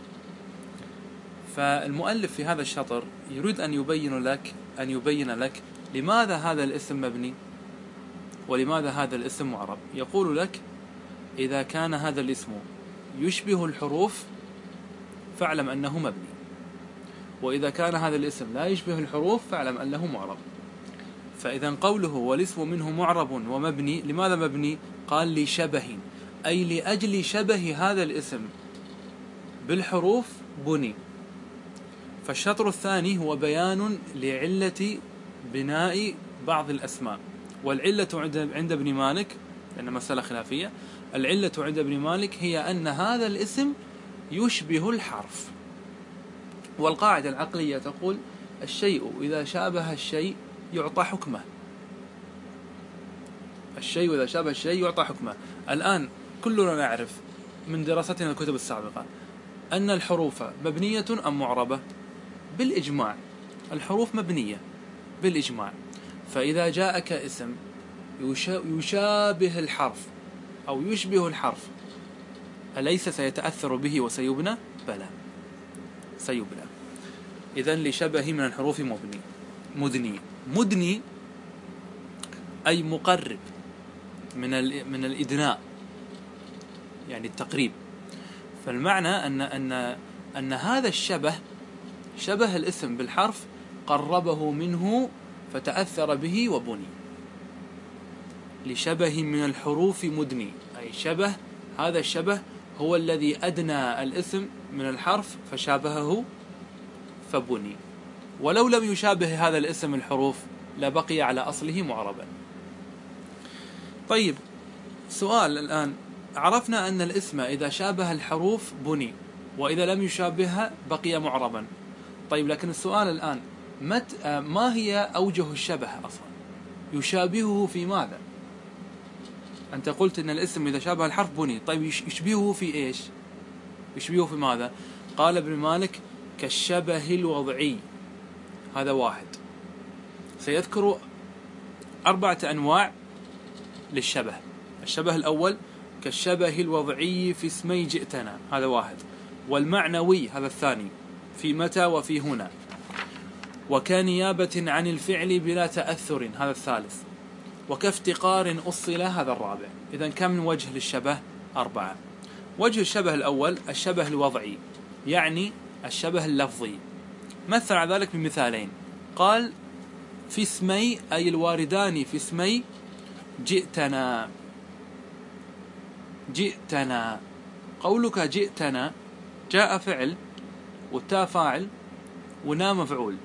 فالمؤلف في هذا الشطر يريد أن يبين لك أن يبين لك لماذا هذا الاسم مبني ولماذا هذا الاسم معرب. يقول لك إذا كان هذا الاسم يشبه الحروف فاعلم أنه مبني وإذا كان هذا الاسم لا يشبه الحروف فاعلم أنه معرب. فإذا قوله والإسم منه معرب ومبني لماذا مبني؟ قال لشبه أي لأجل شبه هذا الاسم. بالحروف بني. فالشطر الثاني هو بيان لعلة بناء بعض الأسماء. والعلة عند عند ابن مالك لأن مسألة خلافية العلة عند ابن مالك هي أن هذا الاسم يشبه الحرف. والقاعدة العقلية تقول الشيء إذا شابه الشيء يعطى حكمه. الشيء إذا شابه الشيء يعطى حكمه. الآن كلنا نعرف من دراستنا الكتب السابقة أن الحروف مبنية أم معربة؟ بالإجماع. الحروف مبنية بالإجماع. فإذا جاءك اسم يشابه الحرف أو يشبه الحرف أليس سيتأثر به وسيبنى؟ بلى. سيبنى. إذا لشبه من الحروف مبني مدني مدني أي مقرب من من الإدناء يعني التقريب. فالمعنى أن أن أن هذا الشبه شبه الاسم بالحرف قربه منه فتأثر به وبني. لشبه من الحروف مدني أي شبه هذا الشبه هو الذي أدنى الاسم من الحرف فشابهه فبني. ولو لم يشابه هذا الاسم الحروف لبقي على أصله معربا. طيب سؤال الآن. عرفنا أن الاسم إذا شابه الحروف بني وإذا لم يشابهها بقي معربا. طيب لكن السؤال الآن مت ما هي أوجه الشبه أصلا؟ يشابهه في ماذا؟ أنت قلت أن الاسم إذا شابه الحرف بني. طيب يشبهه في إيش؟ يشبهه في ماذا؟ قال ابن مالك كالشبه الوضعي. هذا واحد. سيذكر أربعة أنواع للشبه. الشبه الأول كالشبه الوضعي في اسمي جئتنا هذا واحد. والمعنوي هذا الثاني في متى وفي هنا. وكنيابة عن الفعل بلا تأثر هذا الثالث. وكافتقار أصل هذا الرابع. إذا كم وجه للشبه؟ أربعة. وجه الشبه الأول الشبه الوضعي يعني الشبه اللفظي. مثل على ذلك بمثالين. قال في اسمي أي الواردان في اسمي جئتنا. جئتنا. قولك جئتنا. جاء فعل والتاء فاعل ونا مفعول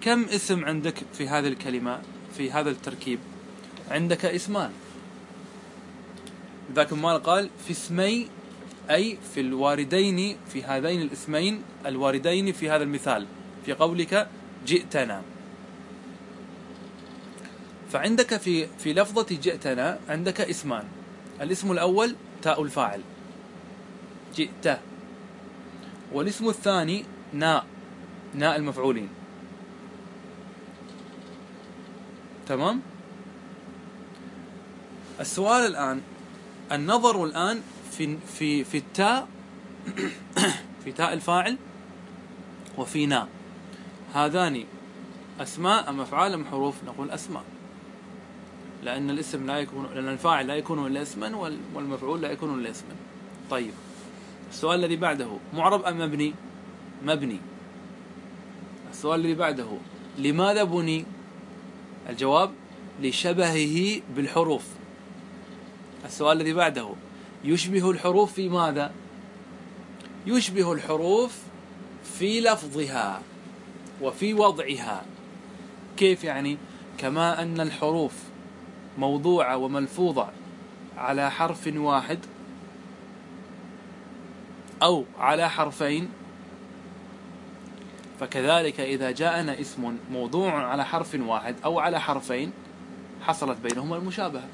كم اسم عندك في هذه الكلمة في هذا التركيب؟ عندك اسمان. ذاك المال قال في اسمي أي في الواردين في هذين الاسمين الواردين في هذا المثال. في قولك جئتنا. فعندك في في لفظة جئتنا عندك اسمان. الاسم الأول تاء الفاعل. جئت. والاسم الثاني ناء ناء المفعولين. تمام؟ السؤال الآن النظر الآن في في في التاء في تاء الفاعل وفي ناء هذان أسماء أم أفعال أم حروف؟ نقول أسماء. لأن الاسم لا يكون لأن الفاعل لا يكون إلا اسما والمفعول لا يكون إلا اسما. طيب. السؤال الذي بعده معرب أم مبني؟ مبني. السؤال الذي بعده لماذا بني؟ الجواب لشبهه بالحروف. السؤال الذي بعده يشبه الحروف في ماذا؟ يشبه الحروف في لفظها وفي وضعها. كيف يعني؟ كما أن الحروف موضوعة وملفوظة على حرف واحد أو على حرفين فكذلك إذا جاءنا اسم موضوع على حرف واحد أو على حرفين حصلت بينهما المشابهة.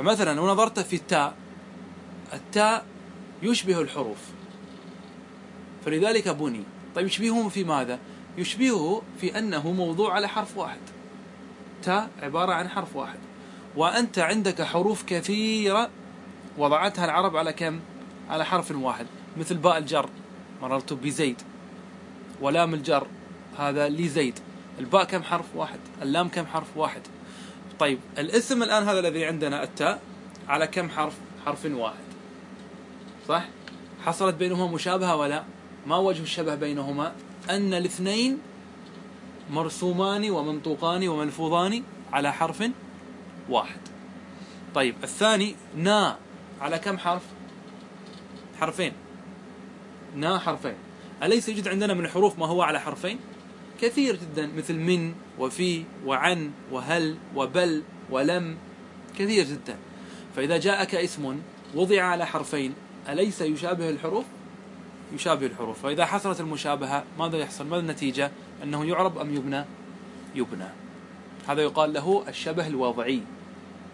فمثلا لو نظرت في التاء. التاء يشبه الحروف. فلذلك بني. طيب يشبهه في ماذا؟ يشبهه في أنه موضوع على حرف واحد. تاء عبارة عن حرف واحد. وأنت عندك حروف كثيرة وضعتها العرب على كم؟ على حرف واحد. مثل باء الجر. مررت بزيد. ولام الجر. هذا لزيد. الباء كم حرف واحد؟ اللام كم حرف واحد؟ طيب الاسم الآن هذا الذي عندنا التاء على كم حرف حرف واحد. صح؟ حصلت بينهما مشابهة ولا؟ ما وجه الشبه بينهما؟ أن الاثنين مرسومان ومنطوقان وملفوظان على حرف واحد. طيب الثاني نا على كم حرف؟ حرفين. نا حرفين. أليس يوجد عندنا من الحروف ما هو على حرفين؟ كثير جدا مثل من وفي وعن وهل وبل ولم كثير جدا. فإذا جاءك اسم وضع على حرفين أليس يشابه الحروف؟ يشابه الحروف. فإذا حصلت المشابهة ماذا يحصل؟ ما النتيجة؟ أنه يعرب أم يبنى؟ يبنى. هذا يقال له الشبه الوضعي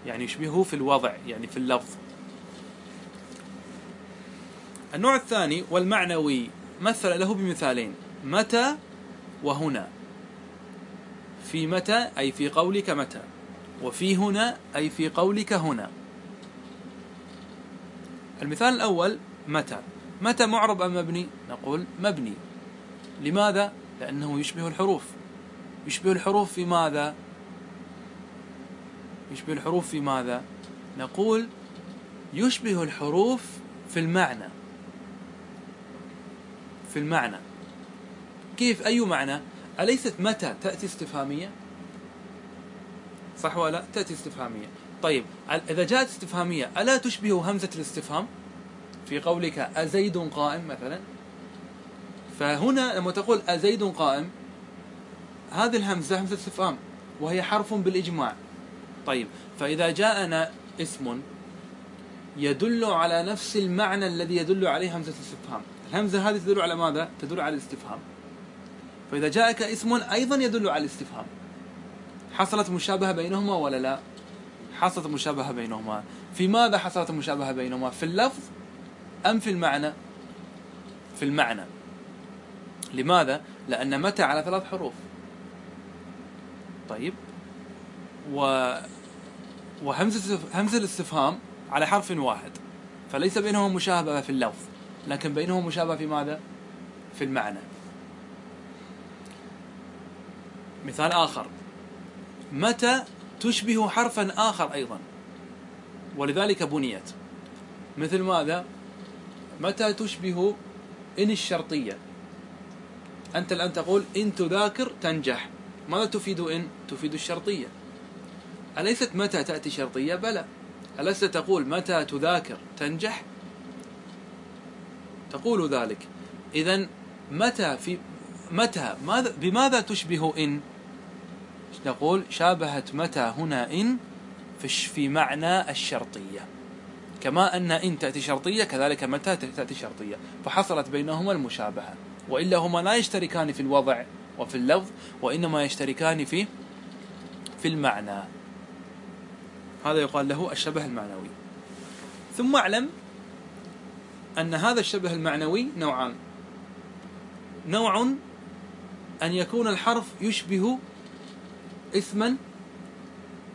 يعني يشبهه في الوضع يعني في اللفظ. النوع الثاني والمعنوي مثل له بمثالين. متى؟ وهنا. في متى أي في قولك متى. وفي هنا أي في قولك هنا. المثال الأول متى. متى معرب أم مبني؟ نقول مبني. لماذا؟ لأنه يشبه الحروف. يشبه الحروف في ماذا؟ يشبه الحروف في ماذا؟ نقول يشبه الحروف في المعنى. في المعنى. كيف؟ أي معنى؟ أليست متى تأتي استفهامية؟ صح ولا تأتي استفهامية. طيب إذا جاءت استفهامية ألا تشبه همزة الاستفهام؟ في قولك أزيد قائم مثلا. فهنا لما تقول أزيد قائم هذه الهمزة همزة استفهام وهي حرف بالإجماع. طيب فإذا جاءنا اسم يدل على نفس المعنى الذي يدل عليه همزة الاستفهام. الهمزة هذه تدل على ماذا؟ تدل على الاستفهام. فإذا جاءك اسم أيضا يدل على الاستفهام حصلت مشابهة بينهما ولا لا؟ حصلت مشابهة بينهما في ماذا حصلت مشابهة بينهما؟ في اللفظ أم في المعنى؟ في المعنى لماذا؟ لأن متى على ثلاث حروف طيب و وهمزة همزة الاستفهام على حرف واحد فليس بينهما مشابهة في اللفظ لكن بينهما مشابهة في ماذا؟ في المعنى مثال آخر متى تشبه حرفا آخر أيضا ولذلك بنيت مثل ماذا؟ متى تشبه إن الشرطية أنت الآن تقول إن تذاكر تنجح ماذا تفيد إن؟ تفيد الشرطية أليست متى تأتي شرطية؟ بلى ألست تقول متى تذاكر تنجح؟ تقول ذلك إذا متى في متى ماذا بماذا تشبه إن؟ نقول شابهت متى هنا إن في معنى الشرطية. كما أن إن تأتي شرطية كذلك متى تأتي شرطية. فحصلت بينهما المشابهة. وإلا هما لا يشتركان في الوضع وفي اللفظ وإنما يشتركان في في المعنى. هذا يقال له الشبه المعنوي. ثم اعلم أن هذا الشبه المعنوي نوعان. نوع أن يكون الحرف يشبه اسما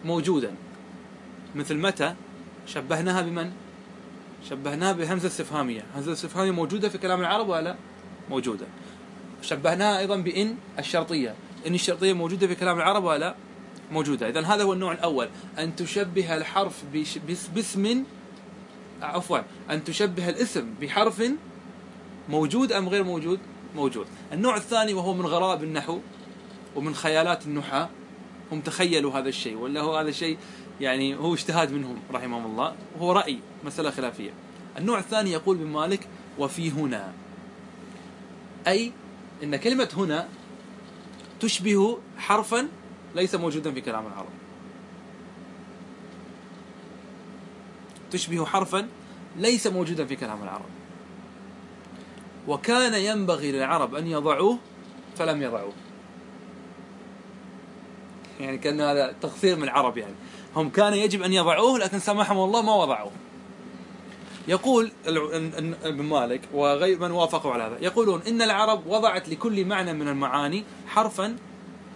موجودا. مثل متى؟ شبهناها بمن؟ شبهناها بهمزة استفهامية. همزة استفهامية موجودة في كلام العرب ولا موجودة. شبهناها أيضا بإن الشرطية. إن الشرطية موجودة في كلام العرب ولا موجودة. إذا هذا هو النوع الأول. أن تشبه الحرف باسم عفوا أن تشبه الاسم بحرف موجود أم غير موجود؟ موجود. النوع الثاني وهو من غرائب النحو ومن خيالات النحاة. هم تخيلوا هذا الشيء ولا هو هذا الشيء يعني هو اجتهاد منهم رحمهم الله وهو رأي مسألة خلافية. النوع الثاني يقول ابن مالك وفي هنا. أي إن كلمة هنا تشبه حرفا ليس موجودا في كلام العرب. تشبه حرفا ليس موجودا في كلام العرب. وكان ينبغي للعرب أن يضعوه فلم يضعوه. يعني كان هذا تقصير من العرب يعني. هم كان يجب أن يضعوه لكن سمحهم الله ما وضعوه. يقول ابن مالك وغير من وافقوا على هذا. يقولون إن العرب وضعت لكل معنى من المعاني حرفا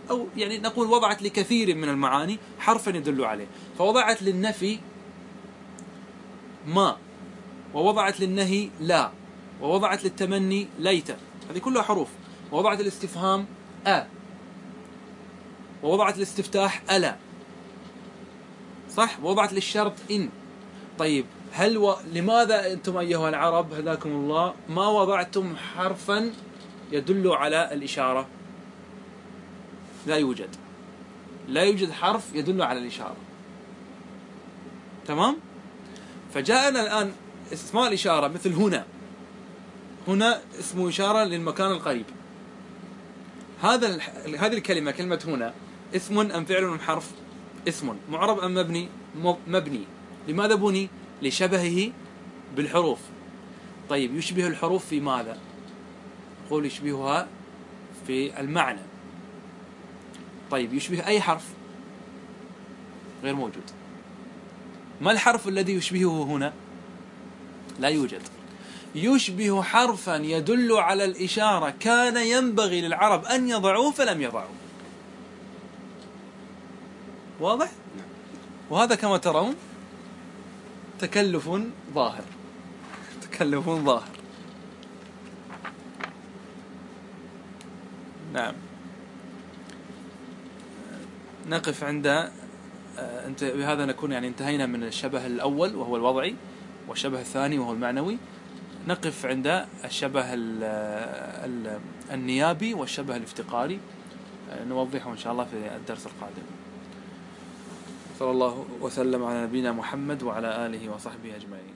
أو يعني نقول وضعت لكثير من المعاني حرفا يدل عليه. فوضعت للنفي ما ووضعت للنهي لا ووضعت للتمني ليت. هذه كلها حروف. ووضعت الاستفهام أ. ووضعت الاستفتاح ألا. صح؟ ووضعت للشرط إن. طيب هل و... لماذا أنتم أيها العرب هداكم الله ما وضعتم حرفا يدل على الإشارة؟ لا يوجد. لا يوجد حرف يدل على الإشارة. تمام؟ فجاءنا الآن اسماء الإشارة مثل هنا. هنا اسم إشارة للمكان القريب. هذا هذه الكلمة كلمة هنا. اسم أم فعل أم حرف؟ اسم. معرب أم مبني؟ مبني. لماذا بني؟ لشبهه بالحروف. طيب يشبه الحروف في ماذا؟ قول يشبهها في المعنى. طيب يشبه أي حرف؟ غير موجود. ما الحرف الذي يشبهه هنا؟ لا يوجد. يشبه حرفا يدل على الإشارة. كان ينبغي للعرب أن يضعوه فلم يضعوه. واضح؟ وهذا كما ترون تكلف ظاهر. تكلف ظاهر. نعم. نقف عند آه، انت بهذا نكون يعني انتهينا من الشبه الأول وهو الوضعي والشبه الثاني وهو المعنوي. نقف عند الشبه النيابي والشبه الافتقاري. آه، نوضحه إن شاء الله في الدرس القادم. صلى الله وسلم على نبينا محمد وعلى آله وصحبه أجمعين.